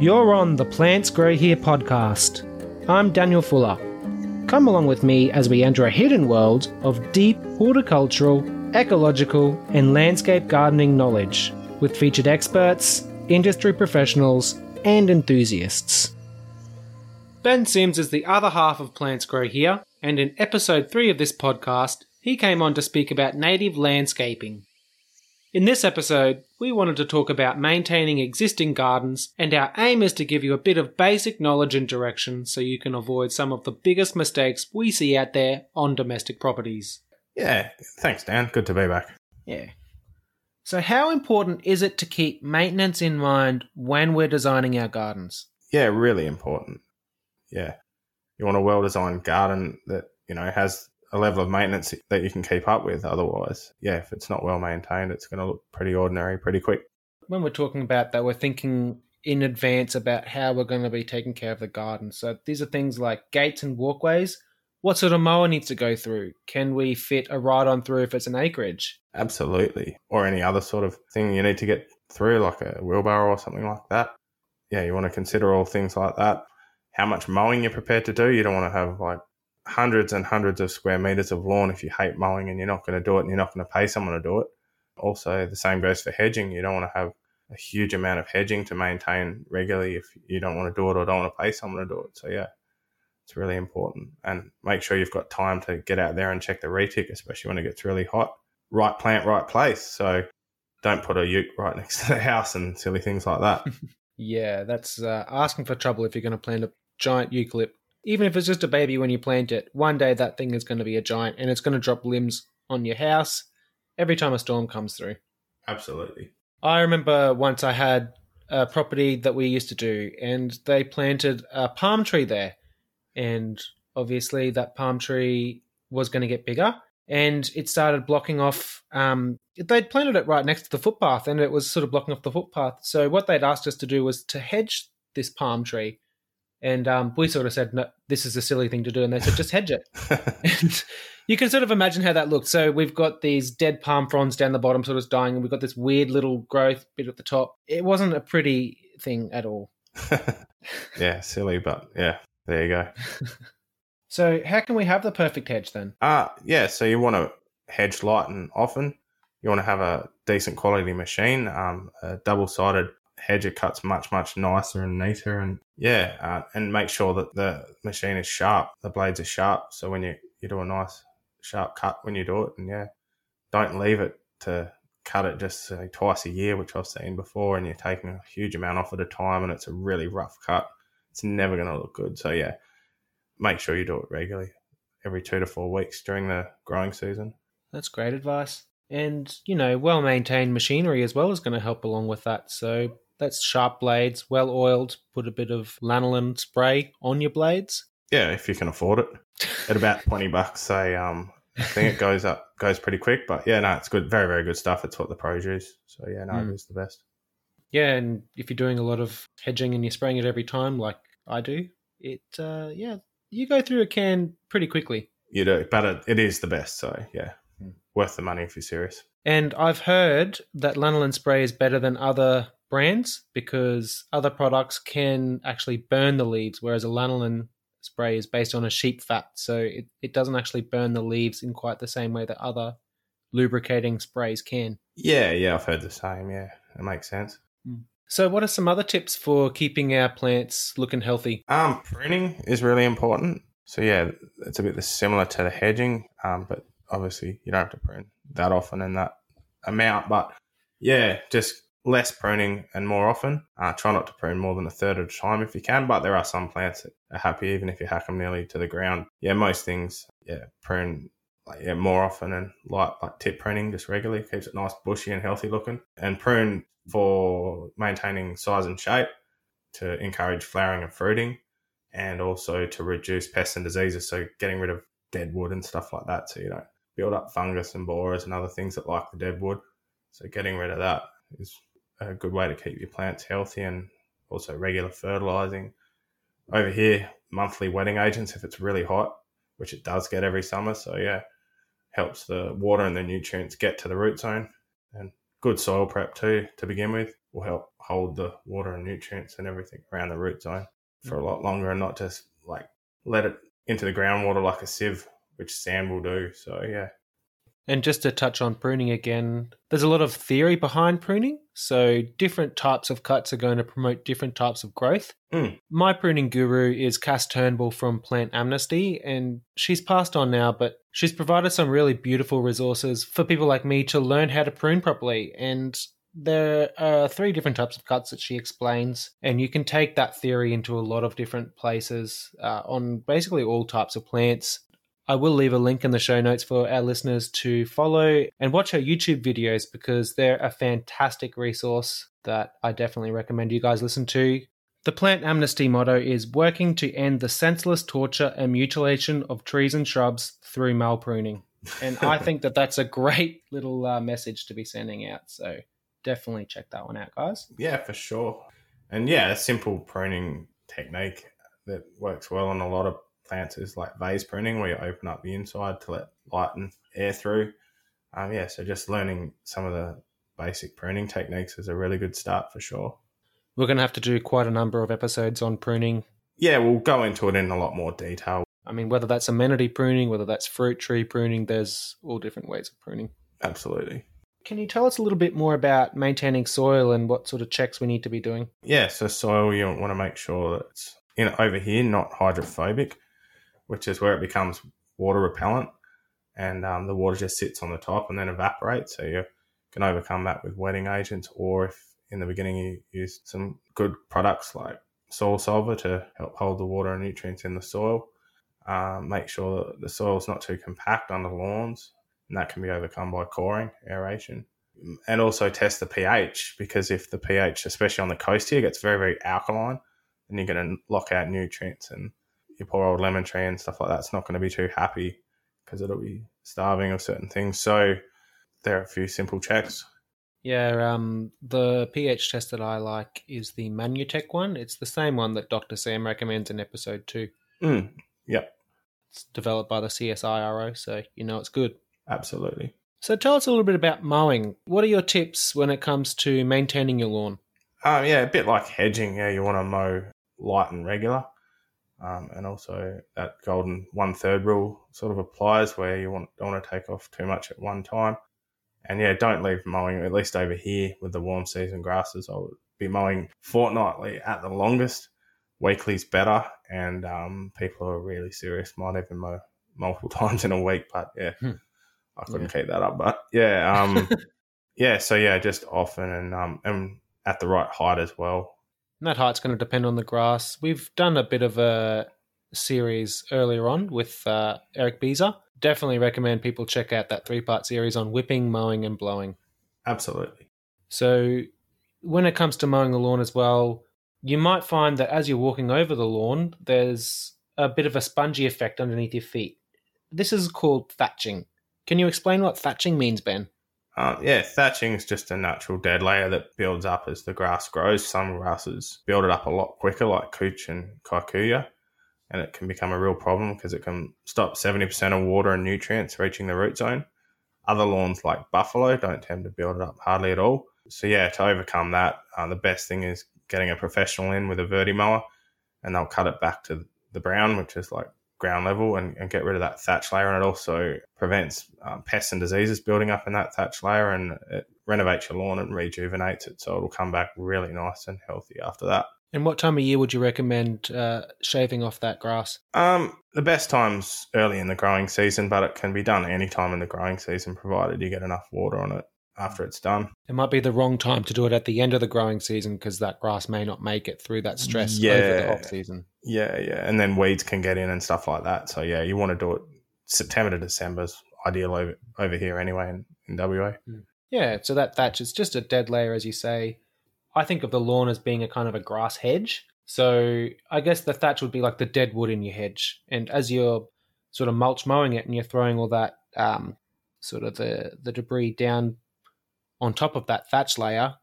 You're on the Plants Grow Here podcast. I'm Daniel Fuller. Come along with me as we enter a hidden world of deep horticultural, ecological, and landscape gardening knowledge with featured experts, industry professionals, and enthusiasts. Ben Sims is the other half of Plants Grow Here, and in episode 3 of this podcast, he came on to speak about native landscaping. In this episode, we wanted to talk about maintaining existing gardens, and our aim is to give you a bit of basic knowledge and direction so you can avoid some of the biggest mistakes we see out there on domestic properties. Yeah, thanks, Dan. Good to be back. Yeah. So, how important is it to keep maintenance in mind when we're designing our gardens? Yeah, really important. Yeah. You want a well designed garden that, you know, has a level of maintenance that you can keep up with. Otherwise, yeah, if it's not well maintained, it's going to look pretty ordinary pretty quick. When we're talking about that, we're thinking in advance about how we're going to be taking care of the garden. So these are things like gates and walkways. What sort of mower needs to go through? Can we fit a ride on through if it's an acreage? Absolutely. Or any other sort of thing you need to get through, like a wheelbarrow or something like that. Yeah, you want to consider all things like that. How much mowing you're prepared to do. You don't want to have like hundreds and hundreds of square meters of lawn if you hate mowing and you're not going to do it and you're not going to pay someone to do it. Also, the same goes for hedging. You don't want to have a huge amount of hedging to maintain regularly if you don't want to do it or don't want to pay someone to do it. So, yeah, it's really important. And make sure you've got time to get out there and check the retic, especially when it gets really hot. Right plant, right place. So, don't put a ute right next to the house and silly things like that. yeah, that's uh, asking for trouble if you're going to plant a giant eucalypt even if it's just a baby when you plant it, one day that thing is going to be a giant and it's going to drop limbs on your house every time a storm comes through. Absolutely. I remember once I had a property that we used to do and they planted a palm tree there. And obviously, that palm tree was going to get bigger and it started blocking off. Um, they'd planted it right next to the footpath and it was sort of blocking off the footpath. So, what they'd asked us to do was to hedge this palm tree and um, we sort of said, no, this is a silly thing to do. And they said, just hedge it. and you can sort of imagine how that looked. So we've got these dead palm fronds down the bottom, sort of dying, and we've got this weird little growth bit at the top. It wasn't a pretty thing at all. yeah, silly, but yeah, there you go. so, how can we have the perfect hedge then? Uh, yeah, so you want to hedge light and often. You want to have a decent quality machine, um, a double sided hedger cuts much much nicer and neater and yeah uh, and make sure that the machine is sharp the blades are sharp. So when you you do a nice sharp cut when you do it and yeah don't leave it to cut it just say, twice a year which i've seen before and you're taking a huge amount off at a time and it's a really rough cut it's never going to look good. So yeah make sure you do it regularly every two to four weeks during the growing season. That's great advice. And you know well maintained machinery as well is going to help along with that. So that's sharp blades, well oiled. Put a bit of lanolin spray on your blades. Yeah, if you can afford it. At about twenty bucks, say um, I think it goes up goes pretty quick. But yeah, no, it's good, very very good stuff. It's what the pros use. So yeah, no, mm. it is the best. Yeah, and if you're doing a lot of hedging and you're spraying it every time, like I do, it uh, yeah, you go through a can pretty quickly. You do, but it, it is the best. So yeah, mm. worth the money if you're serious. And I've heard that lanolin spray is better than other brands because other products can actually burn the leaves, whereas a lanolin spray is based on a sheep fat. So it, it doesn't actually burn the leaves in quite the same way that other lubricating sprays can. Yeah, yeah, I've heard the same. Yeah, it makes sense. Hmm. So, what are some other tips for keeping our plants looking healthy? Um, pruning is really important. So, yeah, it's a bit similar to the hedging, um, but obviously you don't have to prune that often in that amount. But yeah, just less pruning and more often. Uh, try not to prune more than a third at a time if you can, but there are some plants that are happy even if you hack them nearly to the ground. Yeah, most things, yeah, prune like, yeah, more often and light like tip pruning just regularly keeps it nice, bushy and healthy looking. And prune for maintaining size and shape to encourage flowering and fruiting and also to reduce pests and diseases. So getting rid of dead wood and stuff like that so you don't build up fungus and borers and other things that like the dead wood. So getting rid of that is a good way to keep your plants healthy and also regular fertilizing. Over here, monthly wetting agents if it's really hot, which it does get every summer. So, yeah, helps the water and the nutrients get to the root zone and good soil prep too to begin with will help hold the water and nutrients and everything around the root zone for a lot longer and not just like let it into the groundwater like a sieve, which sand will do. So yeah. And just to touch on pruning again, there's a lot of theory behind pruning. So, different types of cuts are going to promote different types of growth. Mm. My pruning guru is Cass Turnbull from Plant Amnesty, and she's passed on now, but she's provided some really beautiful resources for people like me to learn how to prune properly. And there are three different types of cuts that she explains, and you can take that theory into a lot of different places uh, on basically all types of plants. I will leave a link in the show notes for our listeners to follow and watch her YouTube videos because they're a fantastic resource that I definitely recommend you guys listen to. The Plant Amnesty motto is working to end the senseless torture and mutilation of trees and shrubs through mal-pruning, And I think that that's a great little uh, message to be sending out. So definitely check that one out, guys. Yeah, for sure. And yeah, a simple pruning technique that works well on a lot of plants is like vase pruning, where you open up the inside to let light and air through. Um, yeah, so just learning some of the basic pruning techniques is a really good start for sure. We're going to have to do quite a number of episodes on pruning. Yeah, we'll go into it in a lot more detail. I mean, whether that's amenity pruning, whether that's fruit tree pruning, there's all different ways of pruning. Absolutely. Can you tell us a little bit more about maintaining soil and what sort of checks we need to be doing? Yeah, so soil, you want to make sure that it's in over here, not hydrophobic which is where it becomes water repellent and um, the water just sits on the top and then evaporates. So you can overcome that with wetting agents, or if in the beginning you use some good products like soil solver to help hold the water and nutrients in the soil. Um, make sure that the soil is not too compact under lawns, and that can be overcome by coring, aeration. And also test the pH because if the pH, especially on the coast here, gets very, very alkaline, then you're going to lock out nutrients and your poor old lemon tree and stuff like that's not going to be too happy because it'll be starving of certain things. So there are a few simple checks. Yeah, um, the pH test that I like is the Manutec one. It's the same one that Dr. Sam recommends in episode two. Mm, yep. It's developed by the CSIRO, so you know it's good. Absolutely. So tell us a little bit about mowing. What are your tips when it comes to maintaining your lawn? Um, yeah, a bit like hedging. Yeah, you want to mow light and regular. Um, and also that golden one third rule sort of applies where you want, don't want to take off too much at one time. And yeah, don't leave mowing, at least over here with the warm season grasses. I would be mowing fortnightly at the longest. Weekly's better. And um, people who are really serious might even mow multiple times in a week. But yeah, hmm. I couldn't yeah. keep that up. But yeah, um, yeah, so yeah, just often and, um, and at the right height as well. And that height's going to depend on the grass. We've done a bit of a series earlier on with uh, Eric Beezer. Definitely recommend people check out that three part series on whipping, mowing, and blowing. Absolutely. So, when it comes to mowing the lawn as well, you might find that as you're walking over the lawn, there's a bit of a spongy effect underneath your feet. This is called thatching. Can you explain what thatching means, Ben? Uh, yeah, thatching is just a natural dead layer that builds up as the grass grows. Some grasses build it up a lot quicker, like couch and kikuyu, and it can become a real problem because it can stop 70% of water and nutrients reaching the root zone. Other lawns, like buffalo, don't tend to build it up hardly at all. So, yeah, to overcome that, uh, the best thing is getting a professional in with a verti mower and they'll cut it back to the brown, which is like ground level and, and, get rid of that thatch layer. And it also prevents um, pests and diseases building up in that thatch layer and it renovates your lawn and rejuvenates it. So it'll come back really nice and healthy after that. And what time of year would you recommend uh, shaving off that grass? Um, the best time's early in the growing season, but it can be done any time in the growing season, provided you get enough water on it after it's done. It might be the wrong time to do it at the end of the growing season because that grass may not make it through that stress yeah. over the off season. Yeah, yeah, and then weeds can get in and stuff like that. So yeah, you want to do it September to December is ideal over over here anyway in, in WA. Hmm. Yeah, so that thatch is just a dead layer, as you say. I think of the lawn as being a kind of a grass hedge. So I guess the thatch would be like the dead wood in your hedge, and as you're sort of mulch mowing it and you're throwing all that um, sort of the the debris down on top of that thatch layer,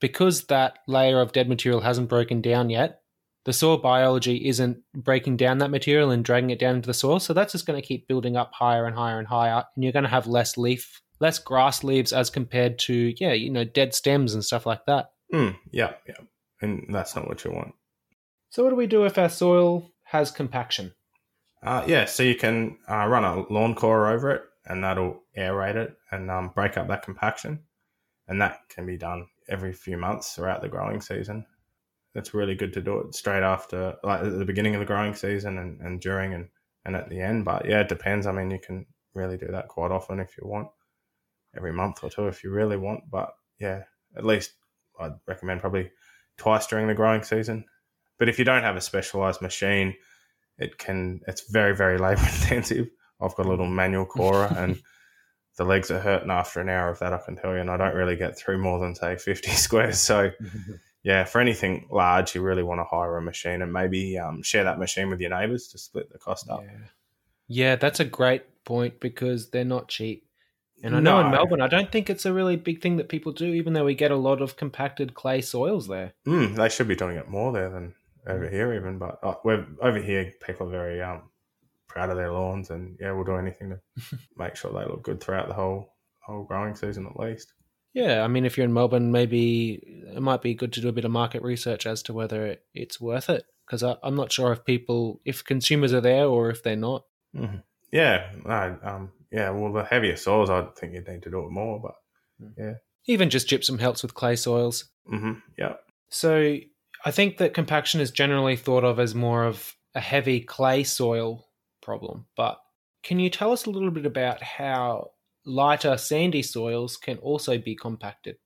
because that layer of dead material hasn't broken down yet, the soil biology isn't breaking down that material and dragging it down into the soil. So that's just going to keep building up higher and higher and higher. And you're going to have less leaf less grass leaves as compared to yeah, you know, dead stems and stuff like that. Mm, yeah, yeah. And that's not what you want. So what do we do if our soil has compaction? Uh, yeah, so you can uh, run a lawn core over it, and that'll aerate it and um, break up that compaction. And that can be done every few months throughout the growing season. It's really good to do it straight after, like at the beginning of the growing season and, and during and, and at the end. But yeah, it depends. I mean, you can really do that quite often if you want, every month or two if you really want. But yeah, at least I'd recommend probably twice during the growing season. But if you don't have a specialized machine, it can it's very very labor intensive. I've got a little manual corer and the legs are hurting after an hour of that. I can tell you, and I don't really get through more than say fifty squares. So. yeah, for anything large, you really want to hire a machine and maybe um, share that machine with your neighbours to split the cost up. Yeah. yeah, that's a great point because they're not cheap. And I know No. in Melbourne, I don't think it's a really big thing that people do, even though we get a lot of compacted clay soils there. Mm, they should be doing it more there than over here, even. But uh, we're over here. People are very um, proud of their lawns, and yeah, we'll do anything to make sure they look good throughout the whole whole growing season, at least. Yeah, I mean, if you're in Melbourne, maybe it might be good to do a bit of market research as to whether it's worth it. Because I'm not sure if people, if consumers are there or if they're not. hmm Yeah, no, um, yeah. Well, the heavier soils, I think you'd need to do it more. But yeah. Even just gypsum helps with clay soils. hmm yeah, So I think that compaction is generally thought of as more of a heavy clay soil problem. But can you tell us a little bit about how lighter sandy soils can also be compacted?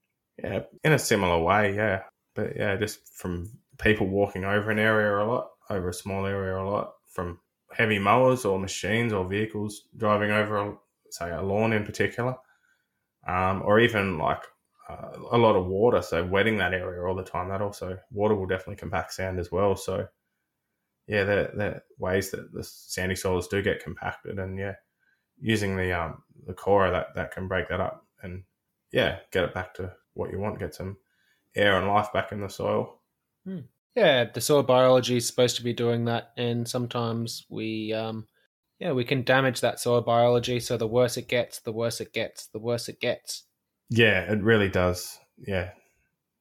yeah, in a similar way, yeah. But yeah, just from people walking over an area a lot, over a small area a lot, from heavy mowers or machines or vehicles driving over, say, a lawn in particular, um, or even like uh, a lot of water. So wetting that area all the time, that also water will definitely compact sand as well. So yeah, are ways that the sandy soils do get compacted, and yeah, using the um the core that that can break that up and yeah, get it back to what you want, get some air and life back in the soil. Yeah, the soil biology is supposed to be doing that, and sometimes we, um, yeah, we can damage that soil biology. So the worse it gets, the worse it gets, the worse it gets. Yeah, it really does. Yeah.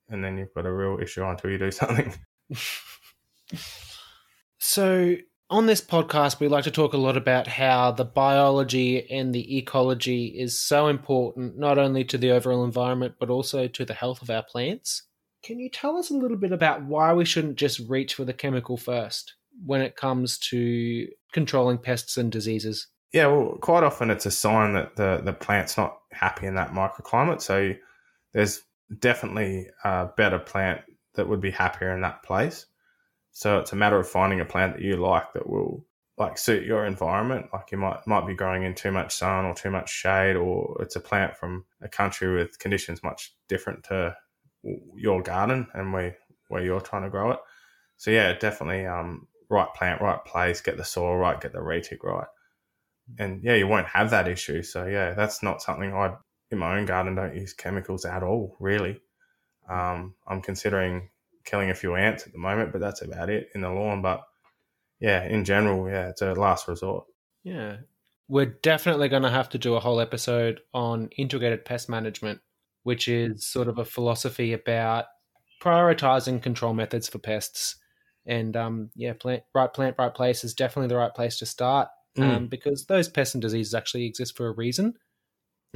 And then you've got a real issue until you do something. So, on this podcast, we like to talk a lot about how the biology and the ecology is so important, not only to the overall environment, but also to the health of our plants. Can you tell us a little bit about why we shouldn't just reach for the chemical first when it comes to controlling pests and diseases? Yeah, well, quite often it's a sign that the, the plant's not happy in that microclimate. So there's definitely a better plant that would be happier in that place. So it's a matter of finding a plant that you like that will like suit your environment. Like you might might be growing in too much sun or too much shade, or it's a plant from a country with conditions much different to your garden and where where you're trying to grow it. So yeah, definitely um, right plant, right place, get the soil right, get the retic right, and yeah, you won't have that issue. So yeah, that's not something I in my own garden don't use chemicals at all. Really, um, I'm considering killing a few ants at the moment, but that's about it in the lawn. But yeah, in general, yeah, it's a last resort. Yeah. We're definitely going to have to do a whole episode on integrated pest management, which is sort of a philosophy about prioritizing control methods for pests. And um, yeah, plant, right plant, right place is definitely the right place to start um, because those pests and diseases actually exist for a reason.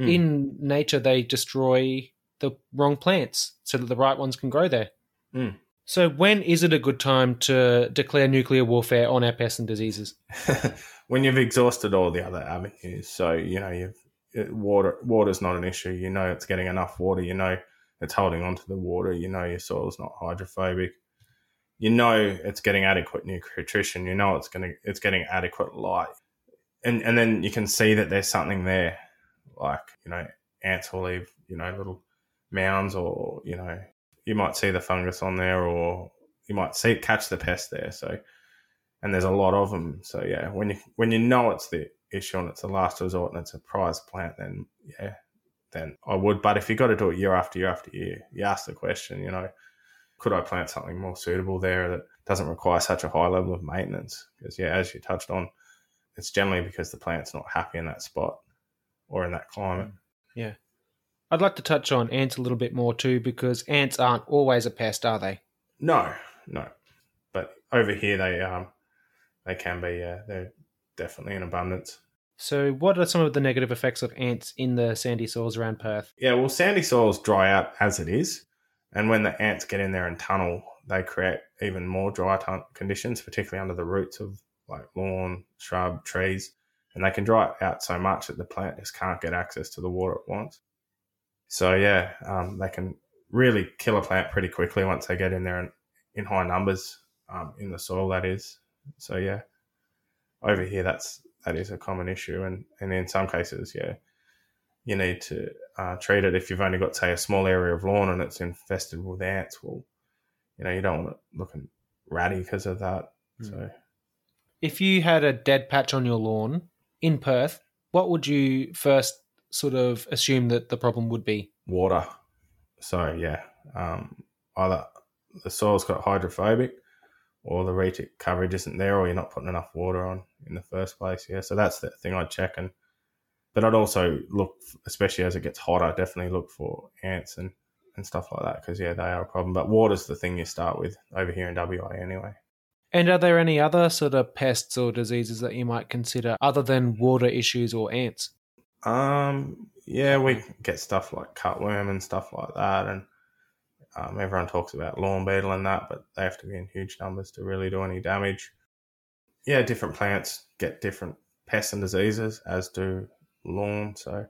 Mm. In nature, they destroy the wrong plants so that the right ones can grow there. Mm. So, when is it a good time to declare nuclear warfare on our pests and diseases? when you've exhausted all the other avenues. So you know you've it, water. Water's not an issue. You know it's getting enough water. You know it's holding onto the water. You know your soil's not hydrophobic. You know it's getting adequate nutrition. You know it's going it's getting adequate light, and and then you can see that there's something there, like you know ants will leave you know little mounds, or you know you might see the fungus on there, or you might see catch the pest there. So and there's a lot of them. So yeah, when you when you know it's the issue and it's the last resort and it's a prize plant, then yeah, then I would. But if you got to do it year after year after year, you ask the question, you know, could I plant something more suitable there that doesn't require such a high level of maintenance? Because yeah, as you touched on, it's generally because the plant's not happy in that spot or in that climate. I'd like to touch on ants a little bit more too, because ants aren't always a pest, are they? No, no. But over here they um they can be yeah, they're definitely in abundance. So, what are some of the negative effects of ants in the sandy soils around Perth? Yeah, well sandy soils dry out as it is. And when the ants get in there and tunnel, they create even more dry tun- conditions, particularly under the roots of like lawn, shrub, trees. And they can dry it out so much that the plant just can't get access to the water it wants. So yeah, um, they can really kill a plant pretty quickly once they get in there in, in high numbers um, in the soil. That is. So yeah, over here that's that is a common issue, and and in some cases, yeah, you need to uh, treat it if you've only got say a small area of lawn and it's infested with ants. Well, you know you don't want it looking ratty because of that. So If you had a dead patch on your lawn in Perth, what would you first sort of assume that the problem would be? water. So yeah, um, either the soil's got hydrophobic, or the retic coverage isn't there, or you're not putting enough water on in the first place. Yeah, so that's the thing I'd check. And but I'd also look, especially as it gets hotter, definitely look for ants and and stuff like that because yeah, they are a problem. But water's the thing you start with over here in WA anyway. And are there any other sort of pests or diseases that you might consider other than water issues or ants? Um, yeah, we get stuff like cutworm and stuff like that, and um, everyone talks about lawn beetle and that, but they have to be in huge numbers to really do any damage. Yeah, different plants get different pests and diseases, as do lawn. So,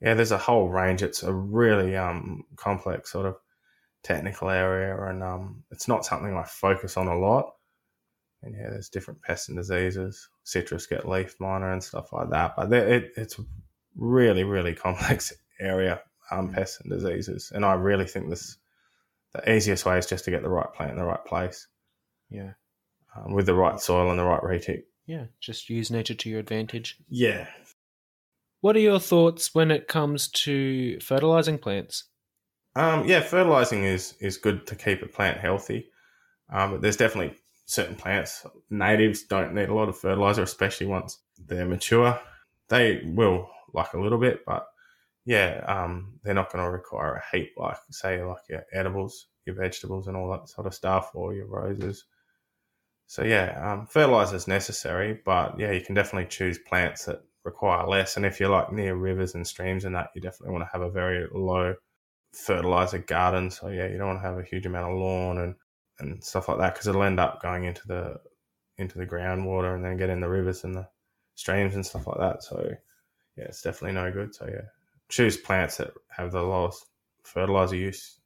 yeah, there's a whole range. It's a really um, complex sort of technical area, and um, it's not something I focus on a lot. And yeah, there's different pests and diseases. Citrus get leaf miner and stuff like that, but it, it's a really, really complex area, um, pests and diseases. And I really think this the easiest way is just to get the right plant in the right place Yeah. um, with the right soil and the right retic. Yeah. Just use nature to your advantage. Yeah. What are your thoughts when it comes to fertilizing plants? Um, yeah, fertilizing is is good to keep a plant healthy. Um, but there's definitely certain plants. Natives don't need a lot of fertilizer, especially once they're mature. They will like a little bit, but yeah, um, they're not going to require a heap like say like your edibles, your vegetables, and all that sort of stuff, or your roses. So yeah, um, fertilizer is necessary, but yeah, you can definitely choose plants that require less. And if you're like near rivers and streams and that, you definitely want to have a very low fertilizer garden. So yeah, you don't want to have a huge amount of lawn and, and stuff like that because it'll end up going into the into the groundwater and then get in the rivers and the streams and stuff like that. So yeah, it's definitely no good. So yeah, choose plants that have the lowest fertilizer use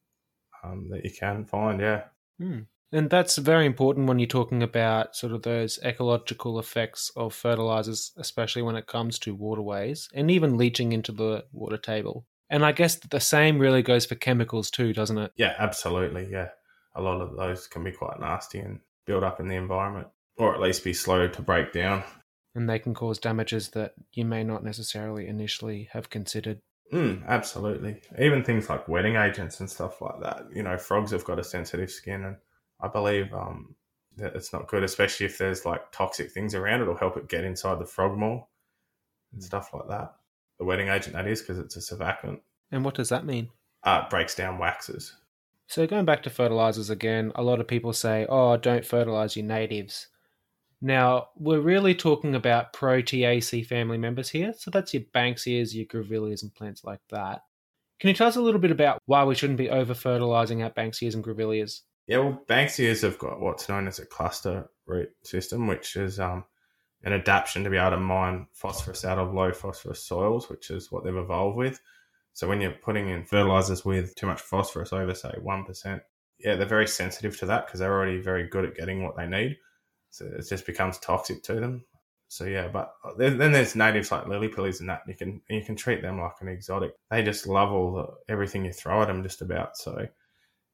um, that you can find. Yeah. Hmm. And that's very important when you're talking about sort of those ecological effects of fertilizers, especially when it comes to waterways and even leaching into the water table. And I guess the same really goes for chemicals too, doesn't it? Yeah, absolutely. Yeah. A lot of those can be quite nasty and build up in the environment or at least be slow to break down. And they can cause damages that you may not necessarily initially have considered. Mm, absolutely. Even things like wetting agents and stuff like that. You know, frogs have got a sensitive skin, and I believe um, that it's not good, especially if there's like toxic things around. It'll help it get inside the frog more and stuff like that. The wetting agent, that is, because it's a surfactant. And what does that mean? Uh, it breaks down waxes. So going back to fertilizers again, a lot of people say, "Oh, don't fertilize your natives." Now we're really talking about Proteaceae family members here, so that's your Banksias, your Grevilleas, and plants like that. Can you tell us a little bit about why we shouldn't be over fertilizing our Banksias and Grevilleas? Yeah, well, Banksias have got what's known as a cluster root system, which is um, an adaptation to be able to mine phosphorus out of low phosphorus soils, which is what they've evolved with. So when you're putting in fertilizers with too much phosphorus, over say one percent, yeah, they're very sensitive to that because they're already very good at getting what they need. So it just becomes toxic to them. So yeah, but then, then there's natives like lily pillies and that you can you can treat them like an exotic. They just love all the everything you throw at them, just about. So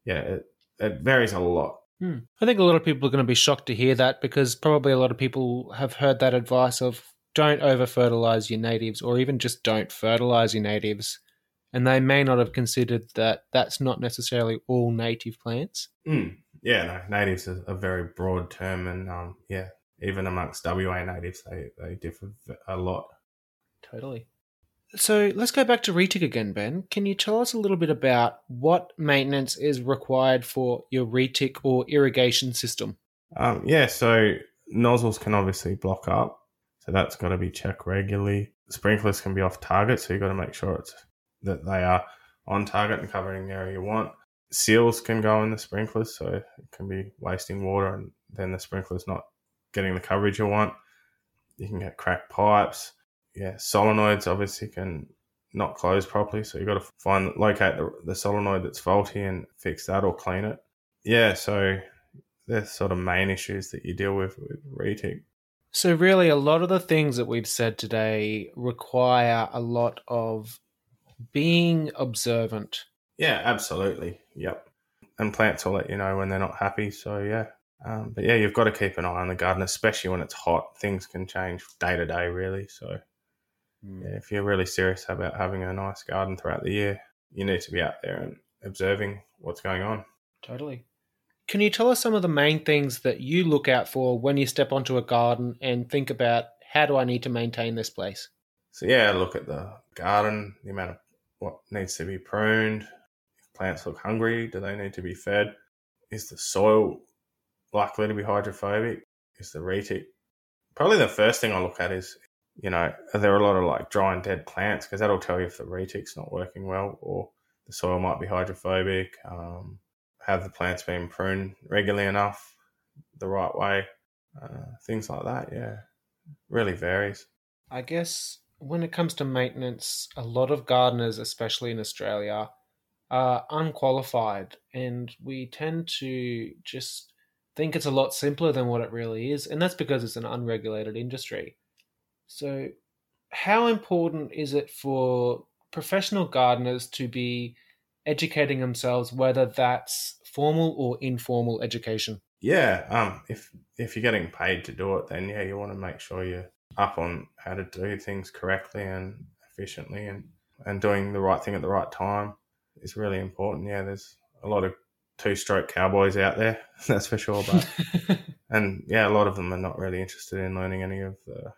yeah, it, it varies a lot. Hmm. I think a lot of people are going to be shocked to hear that because probably a lot of people have heard that advice of don't over fertilize your natives or even just don't fertilize your natives. And they may not have considered that that's not necessarily all native plants. Mm. Yeah, no, natives is a very broad term, and um, yeah, even amongst WA natives, they they differ a lot. Totally. So let's go back to retic again, Ben. Can you tell us a little bit about what maintenance is required for your retic or irrigation system? Um, yeah, so nozzles can obviously block up, so that's got to be checked regularly. Sprinklers can be off target, so you've got to make sure it's that they are on target and covering the area you want. Seals can go in the sprinklers, so it can be wasting water, and then the sprinkler's not getting the coverage you want. You can get cracked pipes. Yeah, solenoids obviously can not close properly, so you've got to find locate the, the solenoid that's faulty and fix that or clean it. Yeah, so the sort of main issues that you deal with with retic. So really, a lot of the things that we've said today require a lot of being observant. Yeah, absolutely. Yep. And plants will let you know when they're not happy. So yeah. Um, but yeah, you've got to keep an eye on the garden, especially when it's hot. Things can change day to day, really. So mm. yeah, if you're really serious about having a nice garden throughout the year, you need to be out there and observing what's going on. Totally. Can you tell us some of the main things that you look out for when you step onto a garden and think about how do I need to maintain this place? So yeah, look at the garden, the amount of what needs to be pruned. If plants look hungry, do they need to be fed? Is the soil likely to be hydrophobic? Is the retic? Probably the first thing I look at is, you know, are there a lot of like dry and dead plants? Because that'll tell you if the retic's not working well or the soil might be hydrophobic. Um, have the plants been pruned regularly enough, the right way? Uh, things like that, yeah. Really varies. I guess when it comes to maintenance, a lot of gardeners, especially in Australia, are unqualified, and we tend to just think it's a lot simpler than what it really is, and that's because it's an unregulated industry. So, how important is it for professional gardeners to be educating themselves, whether that's formal or informal education? Yeah, um, if if you're getting paid to do it, then yeah, you want to make sure you're up on how to do things correctly and efficiently and, and doing the right thing at the right time is really important. Yeah, there's a lot of two stroke cowboys out there, that's for sure. But and yeah, a lot of them are not really interested in learning any of the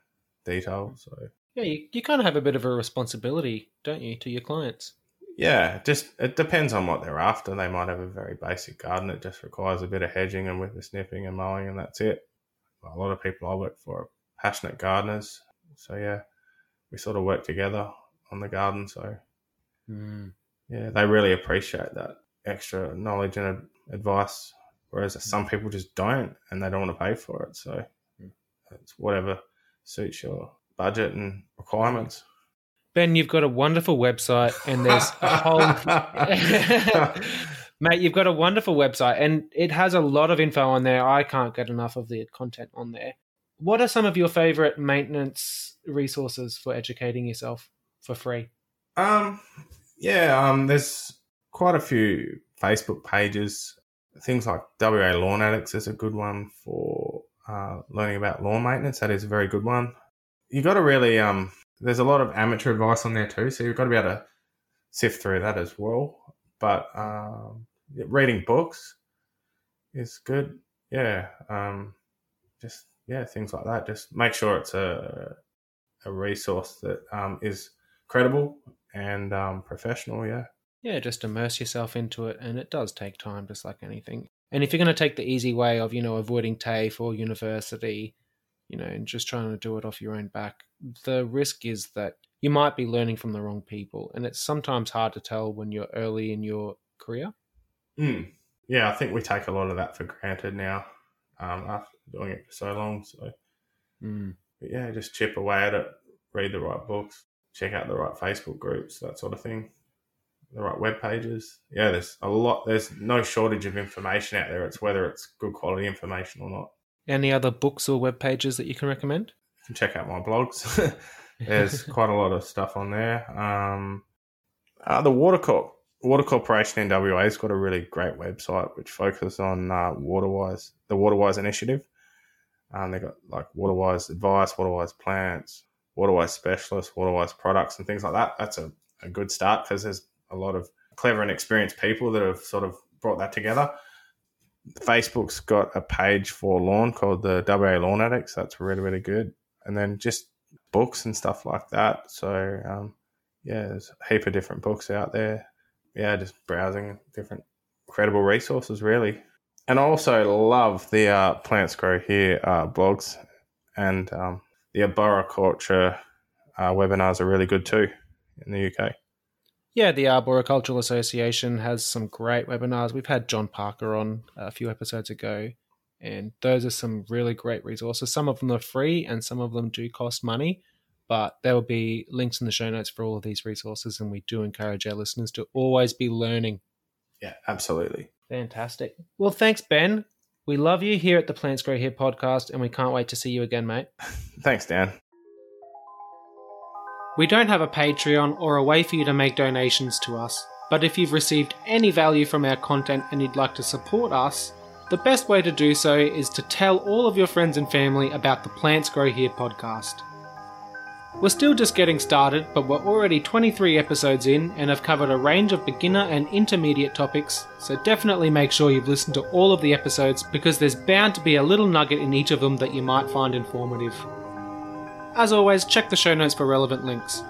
details. So yeah, you, you kind of have a bit of a responsibility, don't you, to your clients? Yeah, just it depends on what they're after. They might have a very basic garden that just requires a bit of hedging and with the snipping and mowing, and that's it. A lot of people I work for passionate gardeners. So yeah, we sort of work together on the garden. So mm. yeah, they really appreciate that extra knowledge and advice. Whereas some people just don't, and they don't want to pay for it. So mm. it's whatever suits your budget and requirements. Ben, you've got a wonderful website, and there's a whole. Mate, you've got a wonderful website, and it has a lot of info on there. I can't get enough of the content on there. What are some of your favorite maintenance resources for educating yourself for free? Um, yeah, um, there's quite a few Facebook pages. Things like WA Lawn Addicts is a good one for uh, learning about lawn maintenance. That is a very good one. You've got to really um. There's a lot of amateur advice on there too, so you've got to be able to sift through that as well. But um, reading books is good. Yeah. Um, just yeah, things like that. Just make sure it's a a resource that um, is credible and um, professional. Yeah. Yeah, just immerse yourself into it, and it does take time, just like anything. And if you're going to take the easy way of, you know, avoiding TAFE or university, you know, and just trying to do it off your own back, the risk is that you might be learning from the wrong people, and it's sometimes hard to tell when you're early in your career. Mm. Yeah, I think we take a lot of that for granted now um, after doing it for so long. So, mm. but yeah, just chip away at it, read the right books, check out the right Facebook groups, that sort of thing, the right web pages. Yeah, there's a lot. There's no shortage of information out there. It's whether it's good quality information or not. Any other books or web pages that you can recommend? You can check out my blogs. there's quite a lot of stuff on there. Um, uh, the Water Corp Water Corporation in WA has got a really great website which focuses on uh, Waterwise, the Waterwise initiative. Um, they've got like Waterwise advice, Waterwise plants, Waterwise specialists, Waterwise products, and things like that. That's a, a good start because there's a lot of clever and experienced people that have sort of brought that together. Facebook's got a page for lawn called the WA Lawn Addicts. That's really, really good. And then just books and stuff like that. So, um, yeah, there's a heap of different books out there. Yeah, just browsing different credible resources, really. And I also love the uh, Plants Grow Here uh, blogs, and um, the arboriculture uh, webinars are really good too in the UK. Yeah, the Arboricultural Association has some great webinars. We've had John Parker on a few episodes ago, and those are some really great resources. Some of them are free, and some of them do cost money but there will be links in the show notes for all of these resources and we do encourage our listeners to always be learning yeah absolutely. Fantastic. Well thanks ben. We love you here at the plants grow here podcast and we can't wait to see you again mate. Thanks dan. We don't have a patreon or a way for you to make donations to us but if you've received any value from our content and you'd like to support us the best way to do so is to tell all of your friends and family about the Plants Grow Here podcast. We're still just getting started, but we're already 23 episodes in and have covered a range of beginner and intermediate topics, so definitely make sure you've listened to all of the episodes because there's bound to be a little nugget in each of them that you might find informative. As always, check the show notes for relevant links.